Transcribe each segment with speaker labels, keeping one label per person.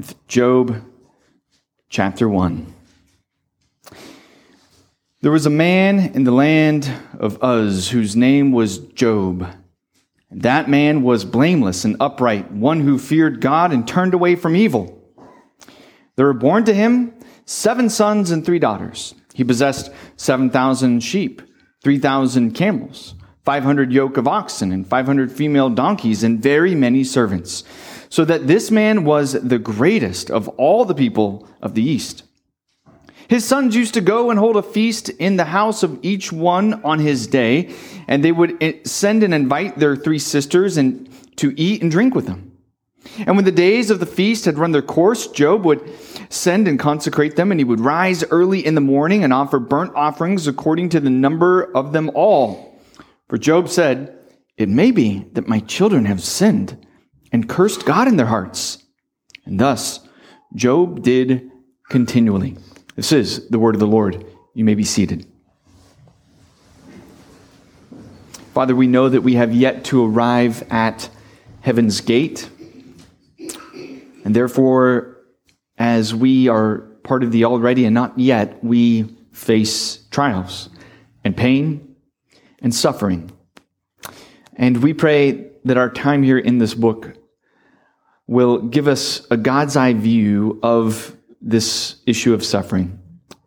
Speaker 1: with Job chapter 1. There was a man in the land of Uz whose name was Job. That man was blameless and upright, one who feared God and turned away from evil. There were born to him seven sons and three daughters. He possessed 7,000 sheep, 3,000 camels, 500 yoke of oxen, and 500 female donkeys, and very many servants so that this man was the greatest of all the people of the East. His sons used to go and hold a feast in the house of each one on his day, and they would eh, send and invite their three sisters and to eat and drink with them. And when the days of the feast had run their course, Job would send and consecrate them, and he would rise early in the morning and offer burnt offerings according to the number of them all. For Job said, It may be that my children have sinned and cursed God in their hearts. And thus, Job did continually. This is the word of the Lord. You may be seated. Father, we know that we have yet to arrive at heaven's gate. And therefore, as we are part of the already and not yet, we face trials and pain and suffering. And we pray that our time here in this book will give us a God's eye view of this issue of suffering,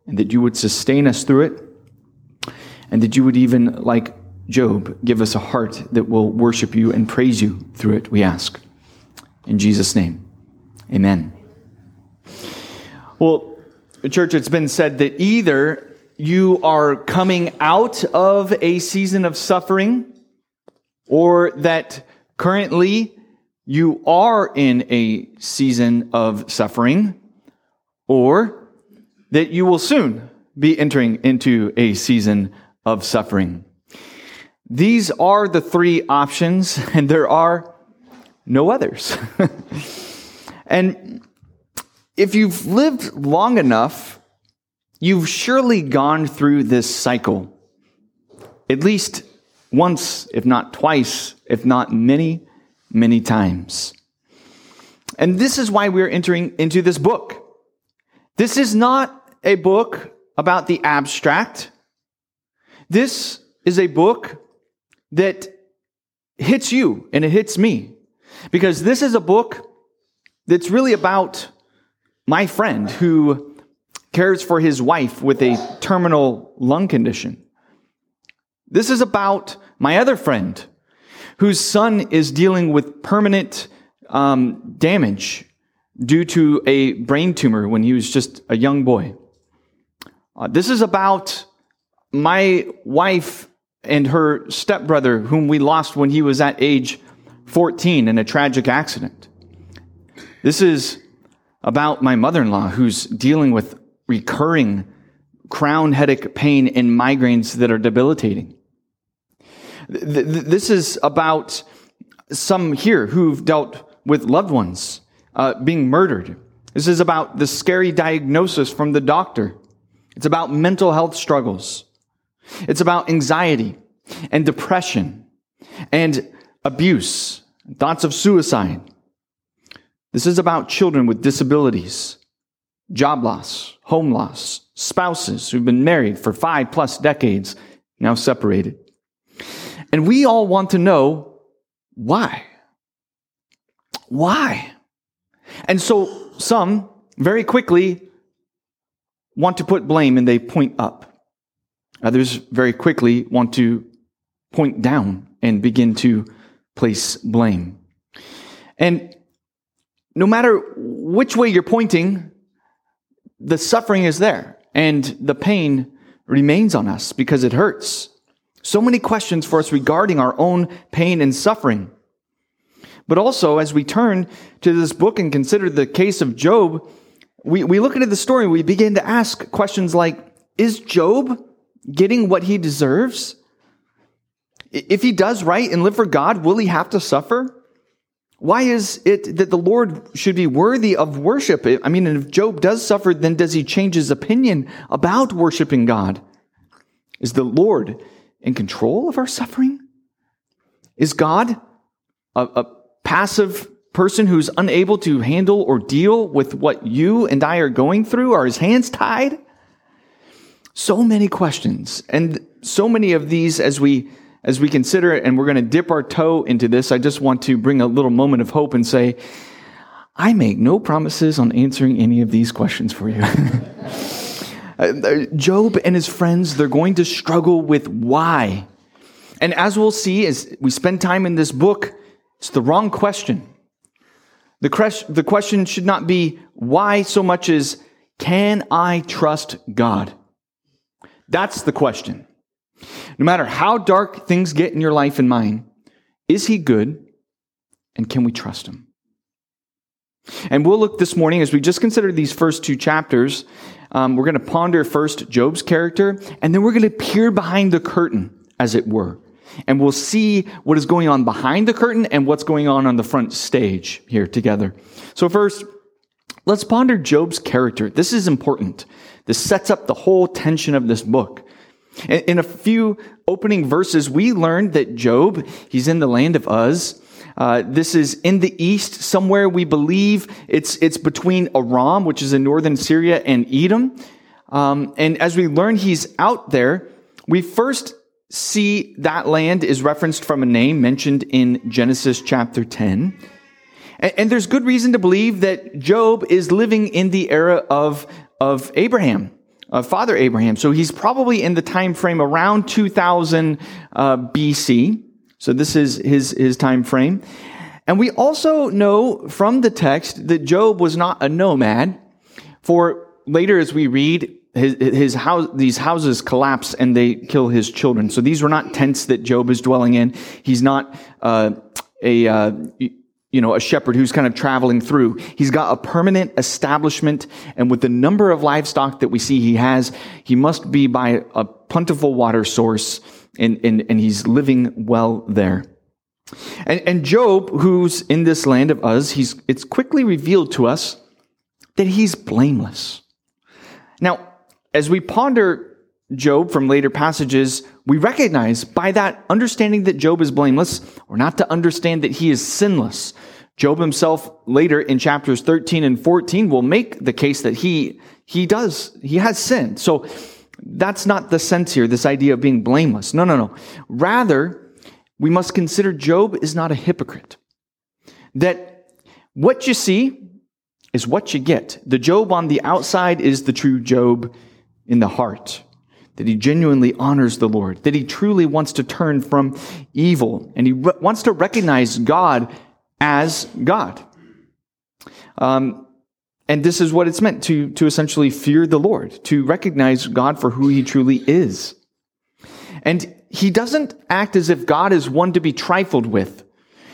Speaker 1: and that you would sustain us through it, and that you would even, like Job, give us a heart that will worship you and praise you through it, we ask. In Jesus' name, amen. Well, church, it's been said that either you are coming out of a season of suffering, or that currently you are in a season of suffering, or that you will soon be entering into a season of suffering. These are the three options, and there are no others. and if you've lived long enough, you've surely gone through this cycle at least once, if not twice, if not many many times. And this is why we're entering into this book. This is not a book about the abstract. This is a book that hits you and it hits me because this is a book that's really about my friend who cares for his wife with a terminal lung condition. This is about my other friend whose son is dealing with permanent um, damage due to a brain tumor when he was just a young boy. Uh, this is about my wife and her stepbrother, whom we lost when he was at age 14 in a tragic accident. This is about my mother in law, who's dealing with recurring crown headache pain and migraines that are debilitating. This is about some here who've dealt with loved ones uh, being murdered. This is about the scary diagnosis from the doctor. It's about mental health struggles. It's about anxiety and depression and abuse, thoughts of suicide. This is about children with disabilities, job loss, home loss, spouses who've been married for five plus decades, now separated. And we all want to know why. Why? And so some very quickly want to put blame and they point up. Others very quickly want to point down and begin to place blame. And no matter which way you're pointing, the suffering is there and the pain remains on us because it hurts. So many questions for us regarding our own pain and suffering. But also, as we turn to this book and consider the case of Job, we, we look into the story, we begin to ask questions like Is Job getting what he deserves? If he does right and live for God, will he have to suffer? Why is it that the Lord should be worthy of worship? I mean, if Job does suffer, then does he change his opinion about worshiping God? Is the Lord in control of our suffering? Is God a, a passive person who's unable to handle or deal with what you and I are going through? Are his hands tied? So many questions. And so many of these as we as we consider it and we're going to dip our toe into this, I just want to bring a little moment of hope and say, I make no promises on answering any of these questions for you. Uh, Job and his friends, they're going to struggle with why. And as we'll see, as we spend time in this book, it's the wrong question. The, question, the question should not be why so much as can I trust God? That's the question. No matter how dark things get in your life and mine, is He good? And can we trust Him? And we'll look this morning as we just consider these first two chapters. Um, we're going to ponder first Job's character, and then we're going to peer behind the curtain, as it were. And we'll see what is going on behind the curtain and what's going on on the front stage here together. So, first, let's ponder Job's character. This is important. This sets up the whole tension of this book. In a few opening verses, we learned that Job, he's in the land of Uz. Uh, this is in the east, somewhere we believe it's, it's between Aram, which is in northern Syria, and Edom. Um, and as we learn he's out there, we first see that land is referenced from a name mentioned in Genesis chapter 10. And, and there's good reason to believe that Job is living in the era of, of Abraham uh, Father Abraham. So he's probably in the time frame around 2000 uh, BC. So this is his his time frame. And we also know from the text that Job was not a nomad. For later, as we read, his, his house, these houses collapse and they kill his children. So these were not tents that Job is dwelling in. He's not uh, a uh, you know, a shepherd who's kind of traveling through. He's got a permanent establishment, and with the number of livestock that we see he has, he must be by a plentiful water source, and, and, and he's living well there. And, and Job, who's in this land of Uz, he's, it's quickly revealed to us that he's blameless. Now, as we ponder Job from later passages, we recognize by that understanding that Job is blameless, or not to understand that he is sinless. Job himself later in chapters 13 and 14 will make the case that he, he does, he has sinned. So that's not the sense here, this idea of being blameless. No, no, no. Rather, we must consider Job is not a hypocrite. That what you see is what you get. The Job on the outside is the true Job in the heart that he genuinely honors the Lord, that he truly wants to turn from evil, and he re- wants to recognize God as God. Um, and this is what it's meant to, to essentially fear the Lord, to recognize God for who he truly is. And he doesn't act as if God is one to be trifled with.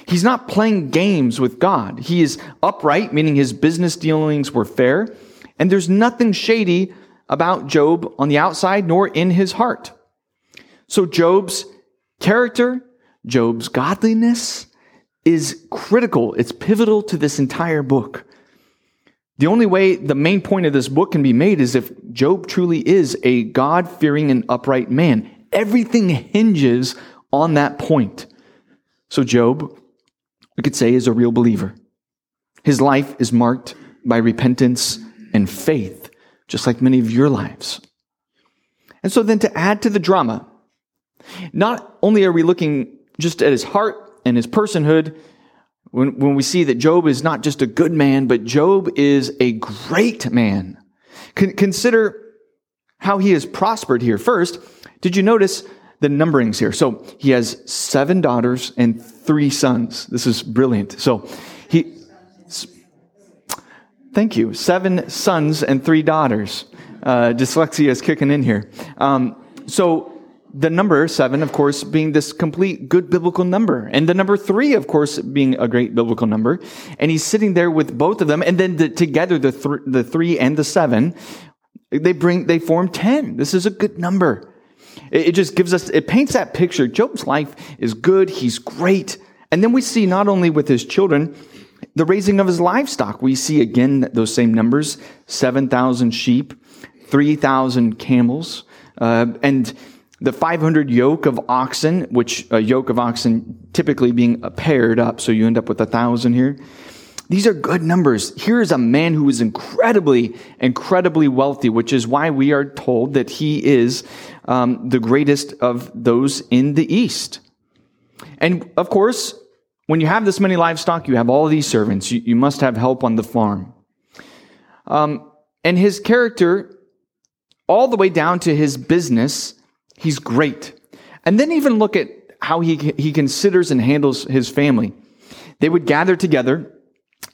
Speaker 1: He's not playing games with God. He is upright, meaning his business dealings were fair, and there's nothing shady about Job on the outside nor in his heart. So Job's character, Job's godliness is critical. It's pivotal to this entire book. The only way the main point of this book can be made is if Job truly is a God fearing and upright man. Everything hinges on that point. So, Job, we could say, is a real believer. His life is marked by repentance and faith just like many of your lives. And so then to add to the drama, not only are we looking just at his heart and his personhood, when, when we see that Job is not just a good man, but Job is a great man. Con- consider how he has prospered here. First, did you notice the numberings here? So he has seven daughters and three sons. This is brilliant. So Thank you. Seven sons and three daughters. Uh, dyslexia is kicking in here. Um, so the number seven, of course, being this complete good biblical number. And the number three, of course, being a great biblical number. And he's sitting there with both of them. And then the, together, the, th- the three and the seven, they bring, they form 10. This is a good number. It, it just gives us, it paints that picture. Job's life is good. He's great. And then we see not only with his children, the raising of his livestock. We see again those same numbers 7,000 sheep, 3,000 camels. Uh, and the 500 yoke of oxen, which a yoke of oxen typically being paired up, so you end up with a thousand here. These are good numbers. Here is a man who is incredibly, incredibly wealthy, which is why we are told that he is um, the greatest of those in the East. And of course, when you have this many livestock, you have all these servants. You, you must have help on the farm. Um, and his character, all the way down to his business, he's great. And then even look at how he, he considers and handles his family. They would gather together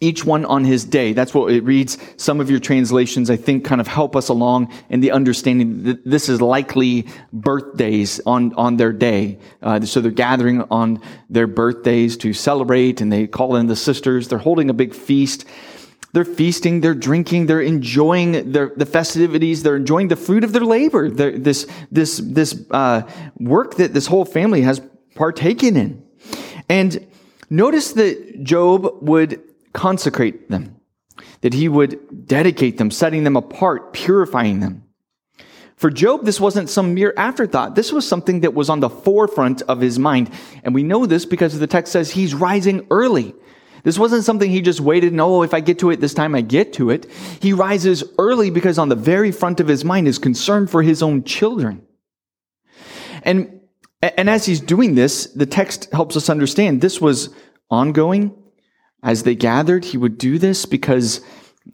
Speaker 1: each one on his day. That's what it reads. Some of your translations, I think, kind of help us along in the understanding that this is likely birthdays on, on their day. Uh, so they're gathering on their birthdays to celebrate and they call in the sisters. They're holding a big feast. They're feasting, they're drinking, they're enjoying their, the festivities, they're enjoying the fruit of their labor, they're, this, this, this uh, work that this whole family has partaken in. And notice that Job would consecrate them, that he would dedicate them, setting them apart, purifying them. For Job, this wasn't some mere afterthought. This was something that was on the forefront of his mind. And we know this because the text says he's rising early. This wasn't something he just waited and, oh, if I get to it this time, I get to it. He rises early because on the very front of his mind is concern for his own children. And, and as he's doing this, the text helps us understand this was ongoing, as they gathered, he would do this because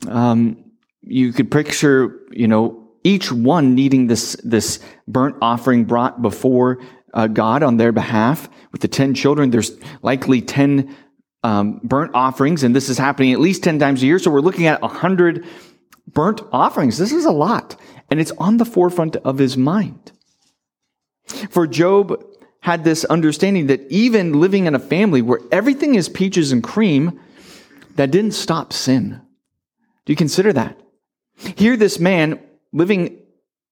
Speaker 1: um, you could picture, you know, each one needing this this burnt offering brought before uh, God on their behalf. With the ten children, there's likely ten um, burnt offerings, and this is happening at least ten times a year. So we're looking at a hundred burnt offerings. This is a lot, and it's on the forefront of his mind. For Job, had this understanding that even living in a family where everything is peaches and cream, that didn't stop sin. Do you consider that? Here, this man living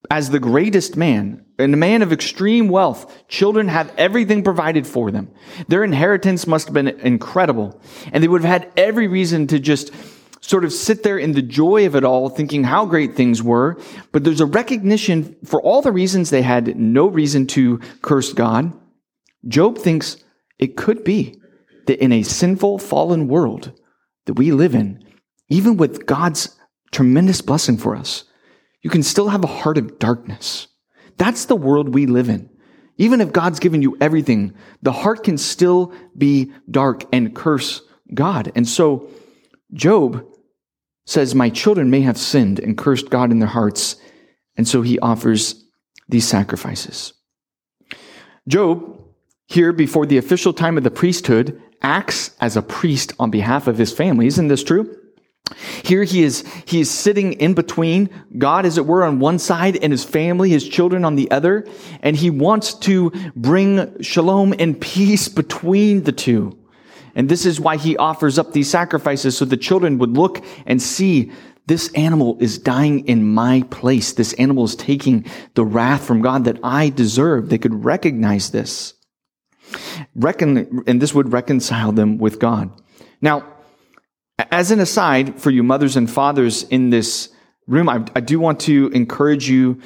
Speaker 1: as the greatest man, and a man of extreme wealth, children have everything provided for them. Their inheritance must have been incredible. And they would have had every reason to just sort of sit there in the joy of it all, thinking how great things were. But there's a recognition for all the reasons they had no reason to curse God. Job thinks it could be that in a sinful, fallen world that we live in, even with God's tremendous blessing for us, you can still have a heart of darkness. That's the world we live in. Even if God's given you everything, the heart can still be dark and curse God. And so Job says, My children may have sinned and cursed God in their hearts. And so he offers these sacrifices. Job here before the official time of the priesthood acts as a priest on behalf of his family. Isn't this true? Here he is, he is sitting in between God, as it were, on one side and his family, his children on the other. And he wants to bring shalom and peace between the two. And this is why he offers up these sacrifices so the children would look and see this animal is dying in my place. This animal is taking the wrath from God that I deserve. They could recognize this. Recon, and this would reconcile them with God. Now, as an aside for you mothers and fathers in this room, I, I do want to encourage you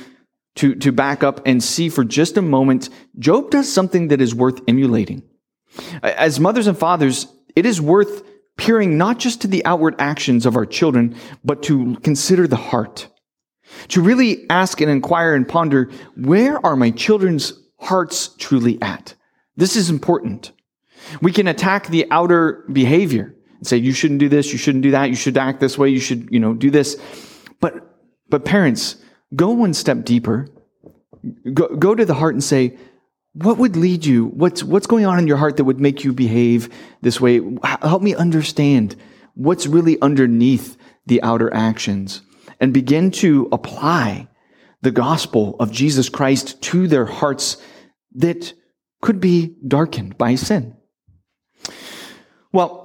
Speaker 1: to, to back up and see for just a moment, Job does something that is worth emulating. As mothers and fathers, it is worth peering not just to the outward actions of our children, but to consider the heart. To really ask and inquire and ponder, where are my children's hearts truly at? This is important. We can attack the outer behavior and say, you shouldn't do this, you shouldn't do that, you should act this way, you should, you know, do this. But, but parents, go one step deeper. Go, go to the heart and say, what would lead you? What's, what's going on in your heart that would make you behave this way? Help me understand what's really underneath the outer actions and begin to apply the gospel of Jesus Christ to their hearts that could be darkened by sin. Well,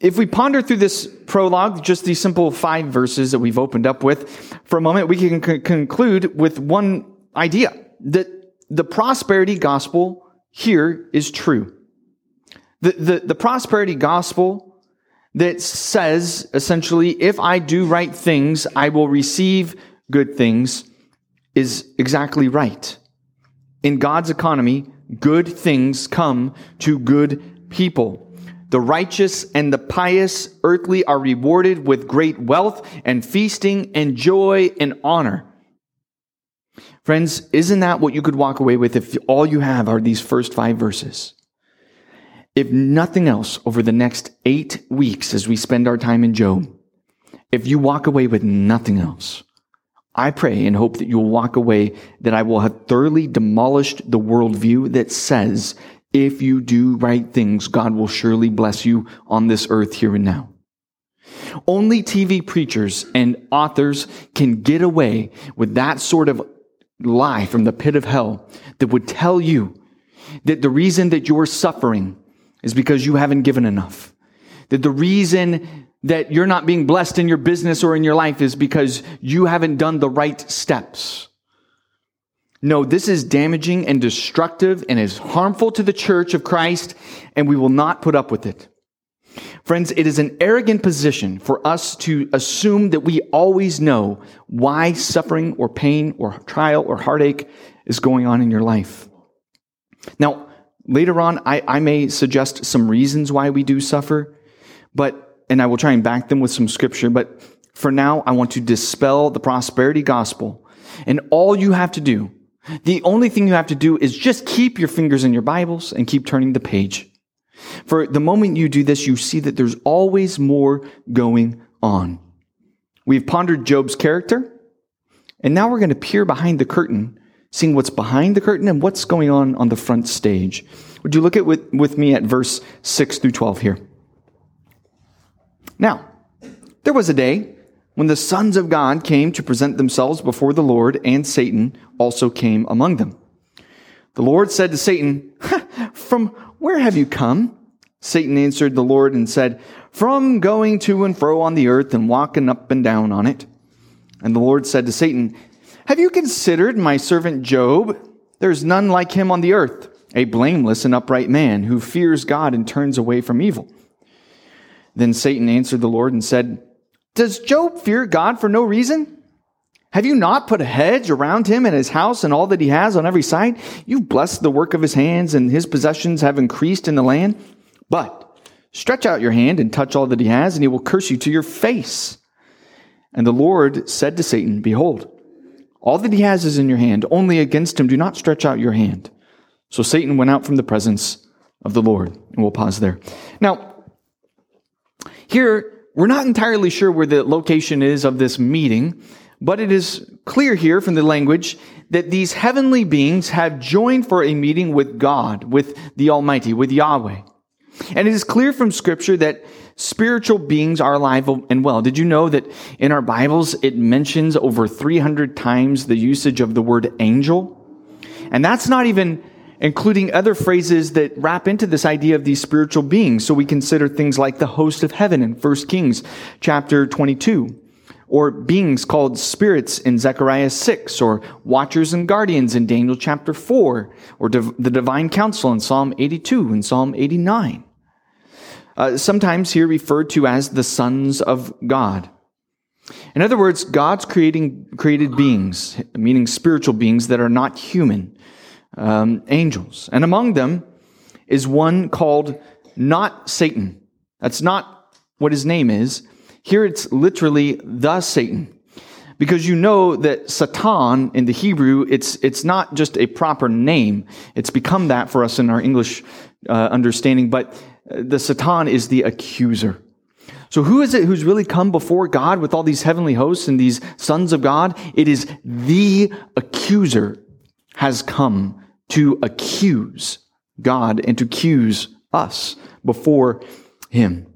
Speaker 1: if we ponder through this prologue, just these simple five verses that we've opened up with, for a moment, we can c- conclude with one idea that the prosperity gospel here is true. The, the, the prosperity gospel that says essentially, if I do right things, I will receive good things is exactly right. In God's economy, good things come to good people. The righteous and the pious earthly are rewarded with great wealth and feasting and joy and honor. Friends, isn't that what you could walk away with if all you have are these first five verses? If nothing else, over the next eight weeks as we spend our time in Job, if you walk away with nothing else, I pray and hope that you will walk away that I will have thoroughly demolished the worldview that says if you do right things, God will surely bless you on this earth here and now. Only TV preachers and authors can get away with that sort of lie from the pit of hell that would tell you that the reason that you're suffering is because you haven't given enough. That the reason that you're not being blessed in your business or in your life is because you haven't done the right steps. No, this is damaging and destructive and is harmful to the church of Christ, and we will not put up with it. Friends, it is an arrogant position for us to assume that we always know why suffering or pain or trial or heartache is going on in your life. Now, later on, I, I may suggest some reasons why we do suffer, but, and I will try and back them with some scripture, but for now, I want to dispel the prosperity gospel. And all you have to do the only thing you have to do is just keep your fingers in your Bibles and keep turning the page. For the moment you do this, you see that there's always more going on. We've pondered Job's character, and now we're going to peer behind the curtain, seeing what's behind the curtain and what's going on on the front stage. Would you look at with, with me at verse 6 through 12 here? Now, there was a day when the sons of God came to present themselves before the Lord, and Satan also came among them. The Lord said to Satan, From where have you come? Satan answered the Lord and said, From going to and fro on the earth and walking up and down on it. And the Lord said to Satan, Have you considered my servant Job? There's none like him on the earth, a blameless and upright man who fears God and turns away from evil. Then Satan answered the Lord and said, does Job fear God for no reason? Have you not put a hedge around him and his house and all that he has on every side? You've blessed the work of his hands, and his possessions have increased in the land. But stretch out your hand and touch all that he has, and he will curse you to your face. And the Lord said to Satan, Behold, all that he has is in your hand. Only against him do not stretch out your hand. So Satan went out from the presence of the Lord. And we'll pause there. Now, here, we're not entirely sure where the location is of this meeting, but it is clear here from the language that these heavenly beings have joined for a meeting with God, with the Almighty, with Yahweh. And it is clear from Scripture that spiritual beings are alive and well. Did you know that in our Bibles it mentions over 300 times the usage of the word angel? And that's not even including other phrases that wrap into this idea of these spiritual beings. So we consider things like the host of heaven in 1 Kings chapter 22, or beings called spirits in Zechariah 6, or watchers and guardians in Daniel chapter 4, or div- the divine council in Psalm 82 and Psalm 89. Uh, sometimes here referred to as the sons of God. In other words, God's creating, created beings, meaning spiritual beings that are not human, um, angels. And among them is one called not Satan. That's not what his name is. Here it's literally the Satan. Because you know that Satan in the Hebrew, it's, it's not just a proper name. It's become that for us in our English uh, understanding, but uh, the Satan is the accuser. So who is it who's really come before God with all these heavenly hosts and these sons of God? It is the accuser has come to accuse God and to accuse us before Him.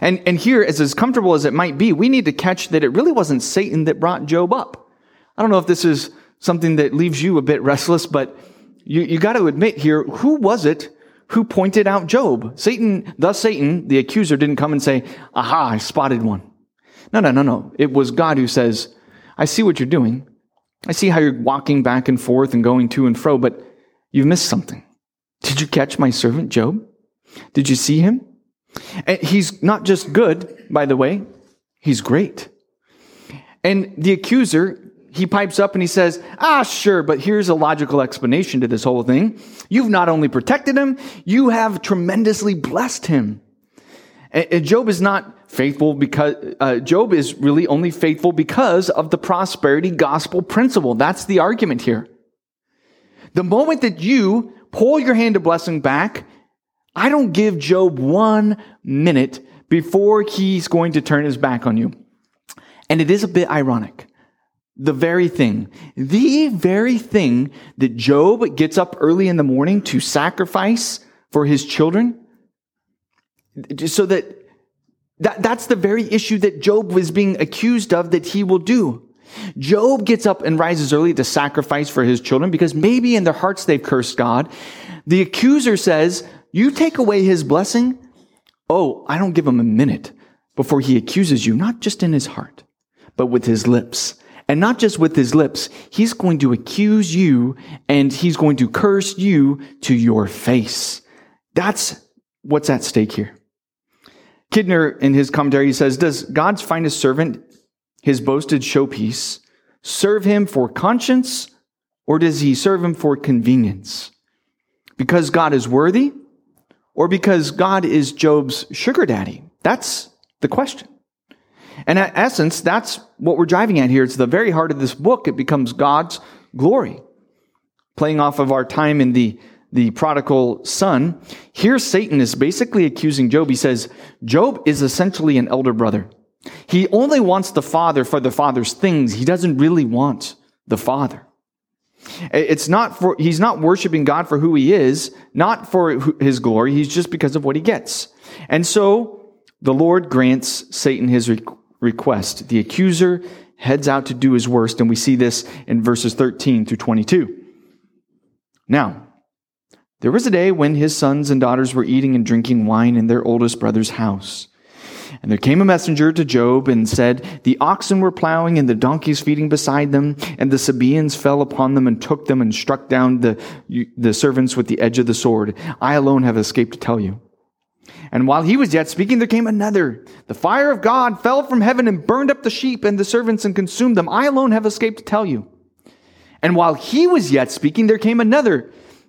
Speaker 1: And, and here, as as comfortable as it might be, we need to catch that it really wasn't Satan that brought Job up. I don't know if this is something that leaves you a bit restless, but you, you got to admit here, who was it who pointed out Job? Satan, thus Satan, the accuser, didn't come and say, aha, I spotted one. No, no, no, no. It was God who says, I see what you're doing. I see how you're walking back and forth and going to and fro, but you've missed something. Did you catch my servant Job? Did you see him? And he's not just good, by the way, he's great. And the accuser, he pipes up and he says, Ah, sure, but here's a logical explanation to this whole thing. You've not only protected him, you have tremendously blessed him. And Job is not faithful because, uh, Job is really only faithful because of the prosperity gospel principle. That's the argument here. The moment that you pull your hand of blessing back, I don't give Job one minute before he's going to turn his back on you. And it is a bit ironic the very thing, the very thing that Job gets up early in the morning to sacrifice for his children, so that, that that's the very issue that Job was being accused of that he will do. Job gets up and rises early to sacrifice for his children because maybe in their hearts they've cursed God. The accuser says, You take away his blessing. Oh, I don't give him a minute before he accuses you, not just in his heart, but with his lips. And not just with his lips, he's going to accuse you and he's going to curse you to your face. That's what's at stake here. Kidner, in his commentary, he says, Does God's finest servant, his boasted showpiece, serve him for conscience or does he serve him for convenience? Because God is worthy or because God is Job's sugar daddy? That's the question. And at essence, that's what we're driving at here. It's the very heart of this book. It becomes God's glory. Playing off of our time in the, the prodigal son, here Satan is basically accusing Job. He says, Job is essentially an elder brother. He only wants the father for the father's things. He doesn't really want the father. It's not for, he's not worshiping God for who he is, not for his glory. He's just because of what he gets. And so the Lord grants Satan his request. The accuser heads out to do his worst, and we see this in verses 13 through 22. Now, there was a day when his sons and daughters were eating and drinking wine in their oldest brother's house. And there came a messenger to Job and said, The oxen were plowing and the donkeys feeding beside them, and the Sabaeans fell upon them and took them and struck down the, the servants with the edge of the sword. I alone have escaped to tell you. And while he was yet speaking, there came another. The fire of God fell from heaven and burned up the sheep and the servants and consumed them. I alone have escaped to tell you. And while he was yet speaking, there came another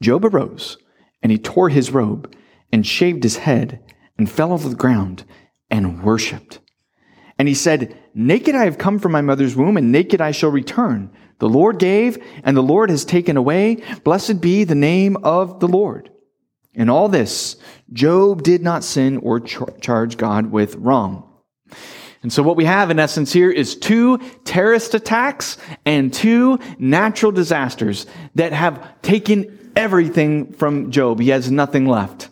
Speaker 1: Job arose, and he tore his robe, and shaved his head, and fell over the ground, and worshipped. And he said, Naked I have come from my mother's womb, and naked I shall return. The Lord gave, and the Lord has taken away. Blessed be the name of the Lord. In all this, Job did not sin or char- charge God with wrong. And so what we have in essence here is two terrorist attacks and two natural disasters that have taken everything from Job. He has nothing left.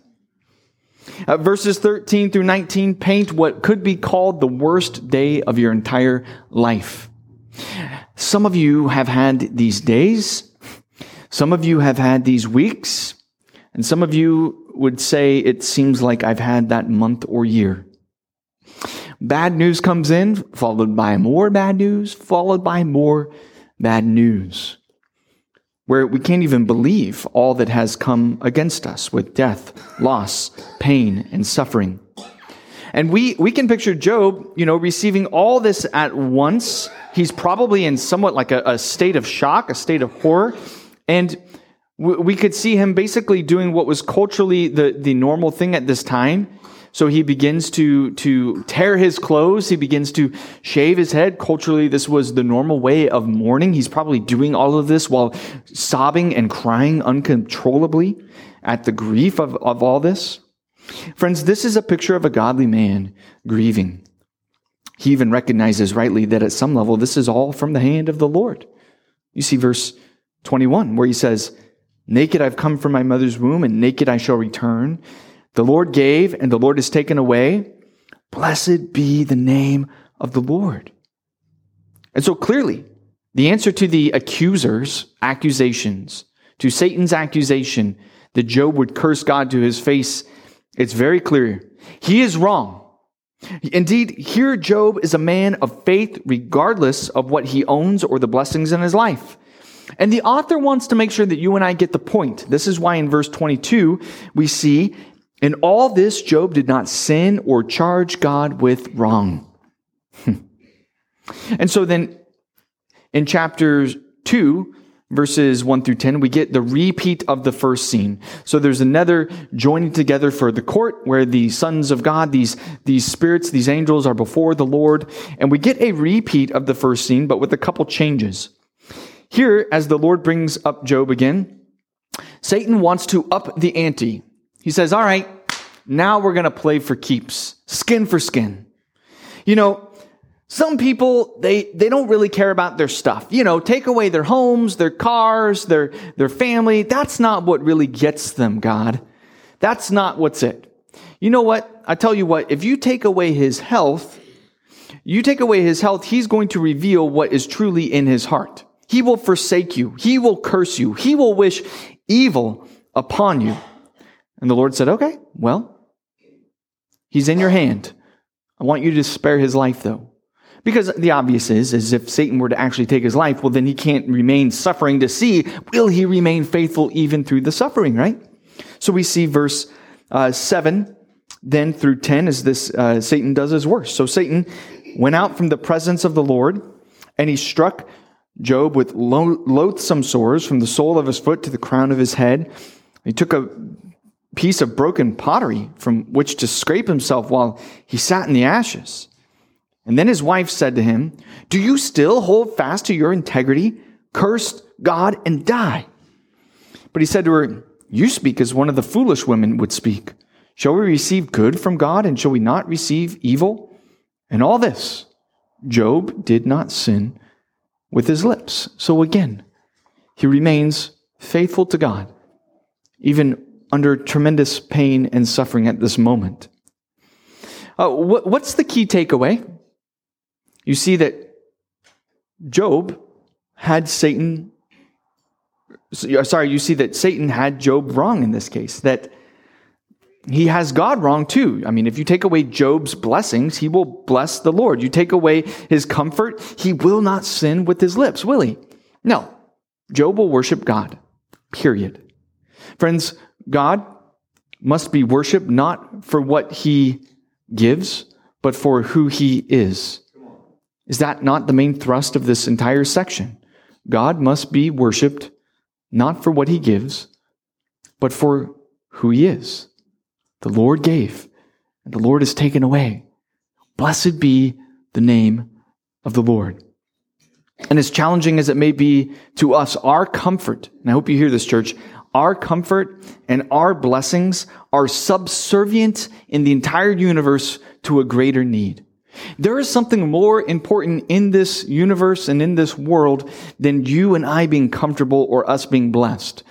Speaker 1: Uh, verses 13 through 19 paint what could be called the worst day of your entire life. Some of you have had these days. Some of you have had these weeks. And some of you would say it seems like I've had that month or year. Bad news comes in, followed by more bad news, followed by more bad news. Where we can't even believe all that has come against us with death, loss, pain, and suffering. And we, we can picture Job, you know, receiving all this at once. He's probably in somewhat like a, a state of shock, a state of horror. And we could see him basically doing what was culturally the, the normal thing at this time. So he begins to, to tear his clothes. He begins to shave his head. Culturally, this was the normal way of mourning. He's probably doing all of this while sobbing and crying uncontrollably at the grief of, of all this. Friends, this is a picture of a godly man grieving. He even recognizes rightly that at some level, this is all from the hand of the Lord. You see verse 21 where he says, Naked I've come from my mother's womb, and naked I shall return. The Lord gave, and the Lord has taken away. Blessed be the name of the Lord. And so clearly, The answer to the accuser's accusations, to Satan's accusation that Job would curse God to his face, it's very clear. He is wrong. Indeed, here Job is a man of faith regardless of what he owns or the blessings in his life. And the author wants to make sure that you and I get the point. This is why in verse 22 we see, in all this Job did not sin or charge God with wrong. and so then in chapter 2, verses 1 through 10, we get the repeat of the first scene. So there's another joining together for the court where the sons of God, these, these spirits, these angels are before the Lord. And we get a repeat of the first scene, but with a couple changes. Here, as the Lord brings up Job again, Satan wants to up the ante. He says, all right, now we're going to play for keeps, skin for skin. You know, some people, they, they don't really care about their stuff. You know, take away their homes, their cars, their, their family. That's not what really gets them, God. That's not what's it. You know what? I tell you what, if you take away his health, you take away his health, he's going to reveal what is truly in his heart. He will forsake you. He will curse you. He will wish evil upon you. And the Lord said, okay, well, he's in your hand. I want you to spare his life though. Because the obvious is, is if Satan were to actually take his life, well, then he can't remain suffering to see, will he remain faithful even through the suffering, right? So we see verse uh, 7 then through 10 as this uh, Satan does his worst. So Satan went out from the presence of the Lord and he struck Job with lo- loathsome sores from the sole of his foot to the crown of his head. He took a piece of broken pottery from which to scrape himself while he sat in the ashes. And then his wife said to him, Do you still hold fast to your integrity? Curse God and die. But he said to her, You speak as one of the foolish women would speak. Shall we receive good from God and shall we not receive evil? And all this, Job did not sin with his lips. So again, he remains faithful to God, even under tremendous pain and suffering at this moment. Uh, what's the key takeaway? you see that Job had Satan, sorry, you see that Satan had Job wrong in this case, that he has God wrong too. I mean, if you take away Job's blessings, he will bless the Lord. You take away his comfort, he will not sin with his lips, will he? No. Job will worship God, period. Friends, God must be worshiped not for what he gives, but for who he is. Is that not the main thrust of this entire section? God must be worshiped not for what he gives, but for who he is. The Lord gave, and the Lord has taken away. Blessed be the name of the Lord. And as challenging as it may be to us, our comfort, and I hope you hear this, church, our comfort and our blessings are subservient in the entire universe to a greater need. There is something more important in this universe and in this world than you and I being comfortable or us being blessed.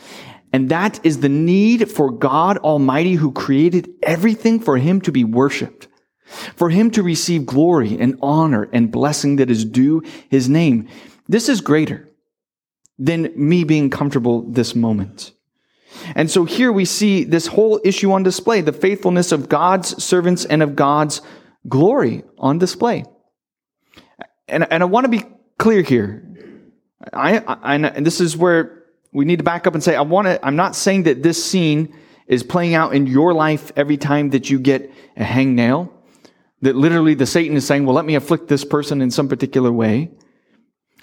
Speaker 1: And that is the need for God Almighty who created everything for Him to be worshiped, for Him to receive glory and honor and blessing that is due His name. This is greater than me being comfortable this moment. And so here we see this whole issue on display, the faithfulness of God's servants and of God's glory on display. And, and I want to be clear here. I, I, and this is where we need to back up and say, I want to, I'm not saying that this scene is playing out in your life every time that you get a hangnail. That literally the Satan is saying, well, let me afflict this person in some particular way.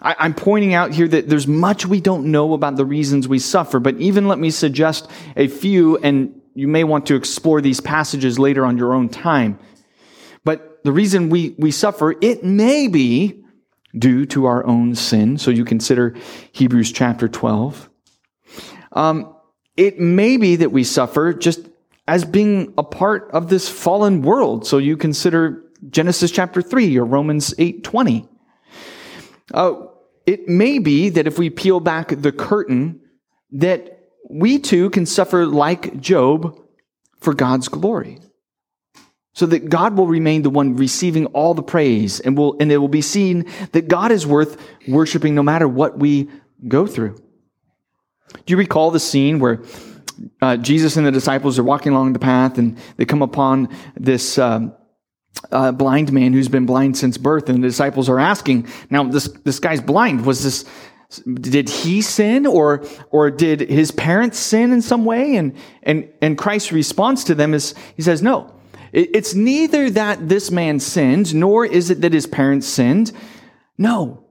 Speaker 1: I, I'm pointing out here that there's much we don't know about the reasons we suffer, but even let me suggest a few, and you may want to explore these passages later on your own time But the reason we, we suffer, it may be due to our own sin. So you consider Hebrews chapter 12. Um, it may be that we suffer just as being a part of this fallen world. So you consider Genesis chapter 3 or Romans 8 20. Uh, it may be that if we peel back the curtain, that we too can suffer like Job for God's glory. so that God will remain the one receiving all the praise and will, and it will be seen that God is worth worshiping no matter what we go through. Do you recall the scene where uh, Jesus and the disciples are walking along the path and they come upon this um, uh, blind man who's been blind since birth, and the disciples are asking, "Now this this guy's blind. Was this did he sin or or did his parents sin in some way?" And and and Christ's response to them is he says, "No." It's neither that this man sinned, nor is it that his parents sinned. No.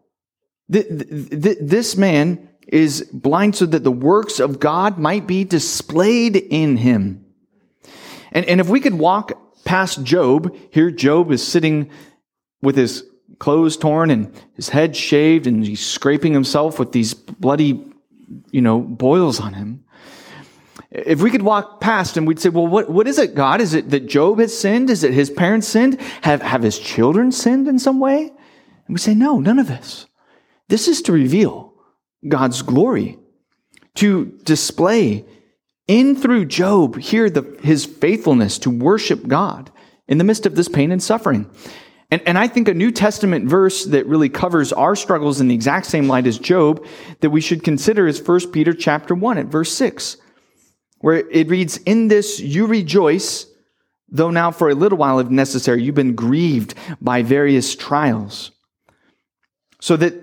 Speaker 1: This man is blind so that the works of God might be displayed in him. And, and if we could walk past Job, here Job is sitting with his clothes torn and his head shaved and he's scraping himself with these bloody, you know, boils on him. If we could walk past and we'd say, well, what, what is it, God? Is it that Job has sinned? Is it his parents sinned? Have, have his children sinned in some way? And we say, no, none of this. This is to reveal God's glory, to display in through Job hear the, his faithfulness to worship God in the midst of this pain and suffering. And, and I think a New Testament verse that really covers our struggles in the exact same light as Job that we should consider is 1 Peter chapter 1 at verse 6 where it reads, In this you rejoice, though now for a little while, if necessary, you've been grieved by various trials, so that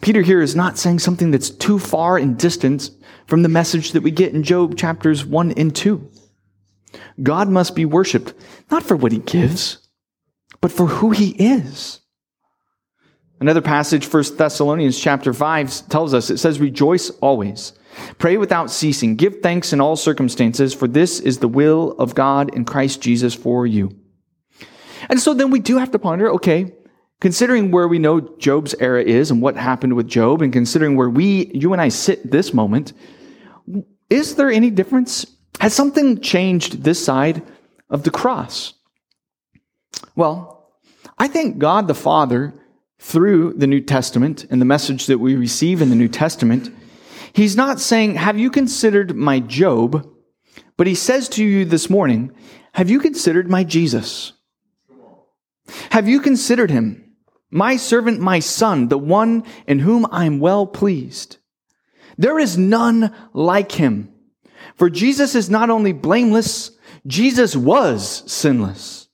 Speaker 1: Peter here is not saying something that's too far in distance from the message that we get in Job chapters 1 and 2. God must be worshiped, not for what he gives, but for who he is. Another passage, 1 Thessalonians chapter 5, tells us, it says, Rejoice always. Pray without ceasing. Give thanks in all circumstances, for this is the will of God in Christ Jesus for you. And so then we do have to ponder, okay, considering where we know Job's era is and what happened with Job, and considering where we, you and I sit this moment, is there any difference? Has something changed this side of the cross? Well, I think God the Father through the New Testament and the message that we receive in the New Testament, he's not saying, Have you considered my Job? But he says to you this morning, Have you considered my Jesus? Have you considered him? My servant, my son, the one in whom I am well pleased. There is none like him. For Jesus is not only blameless, Jesus was sinless.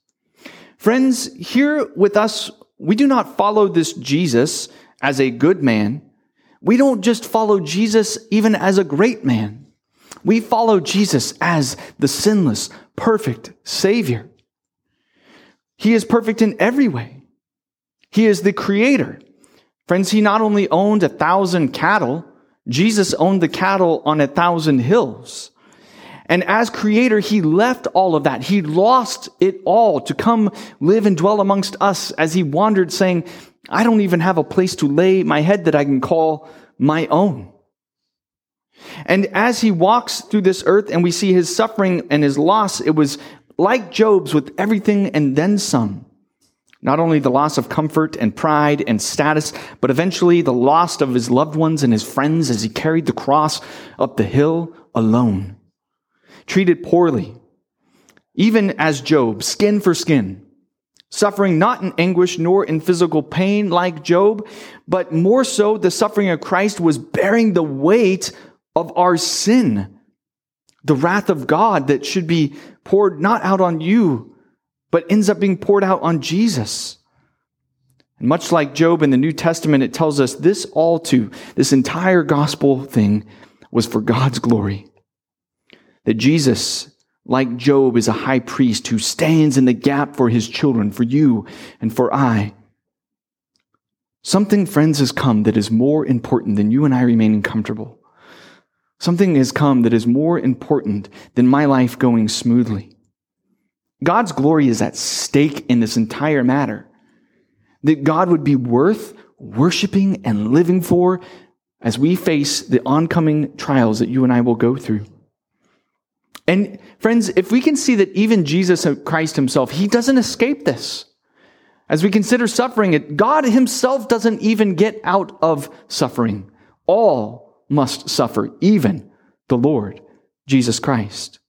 Speaker 1: Friends, here with us we do not follow this Jesus as a good man. We don't just follow Jesus even as a great man. We follow Jesus as the sinless, perfect Savior. He is perfect in every way. He is the creator. Friends, he not only owned a thousand cattle, Jesus owned the cattle on a thousand hills. And as creator, he left all of that. He lost it all to come live and dwell amongst us as he wandered saying, I don't even have a place to lay my head that I can call my own. And as he walks through this earth and we see his suffering and his loss, it was like Job's with everything and then some. Not only the loss of comfort and pride and status, but eventually the loss of his loved ones and his friends as he carried the cross up the hill alone. Treated poorly, even as Job, skin for skin, suffering not in anguish nor in physical pain like Job, but more so the suffering of Christ was bearing the weight of our sin, the wrath of God that should be poured not out on you, but ends up being poured out on Jesus. And much like Job in the New Testament, it tells us this all too, this entire gospel thing was for God's glory that Jesus, like Job, is a high priest who stands in the gap for his children, for you and for I. Something, friends, has come that is more important than you and I remaining comfortable. Something has come that is more important than my life going smoothly. God's glory is at stake in this entire matter. that God would be worth worshiping and living for as we face the oncoming trials that you and I will go through. And friends, if we can see that even Jesus Christ himself, he doesn't escape this. As we consider suffering, God himself doesn't even get out of suffering. All must suffer, even the Lord Jesus Christ.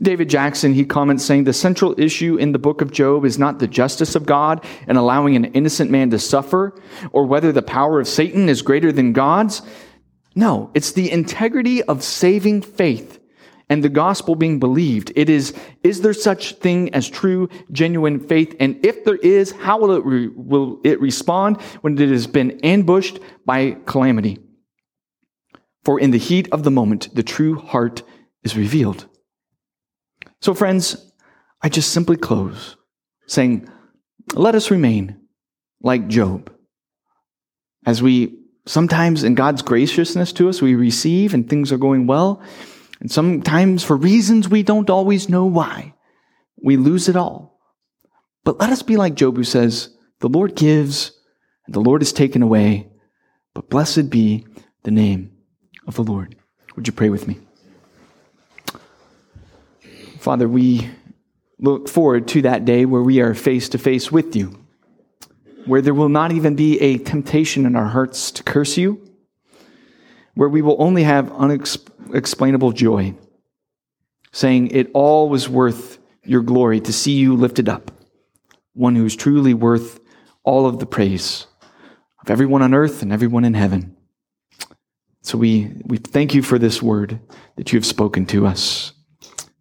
Speaker 1: David Jackson, he comments saying the central issue in the book of Job is not the justice of God and allowing an innocent man to suffer or whether the power of Satan is greater than God's. No, it's the integrity of saving faith and the gospel being believed. It is, is there such thing as true, genuine faith? And if there is, how will it, re- will it respond when it has been ambushed by calamity? For in the heat of the moment, the true heart is revealed. So, friends, I just simply close saying, let us remain like Job. As we sometimes, in God's graciousness to us, we receive and things are going well. And sometimes, for reasons we don't always know why, we lose it all. But let us be like Job, who says, The Lord gives, and the Lord is taken away, but blessed be the name of the Lord. Would you pray with me? Father, we look forward to that day where we are face to face with you, where there will not even be a temptation in our hearts to curse you, where we will only have unexplainable joy, saying it all was worth your glory to see you lifted up, one who is truly worth all of the praise of everyone on earth and everyone in heaven. So we, we thank you for this word that you have spoken to us.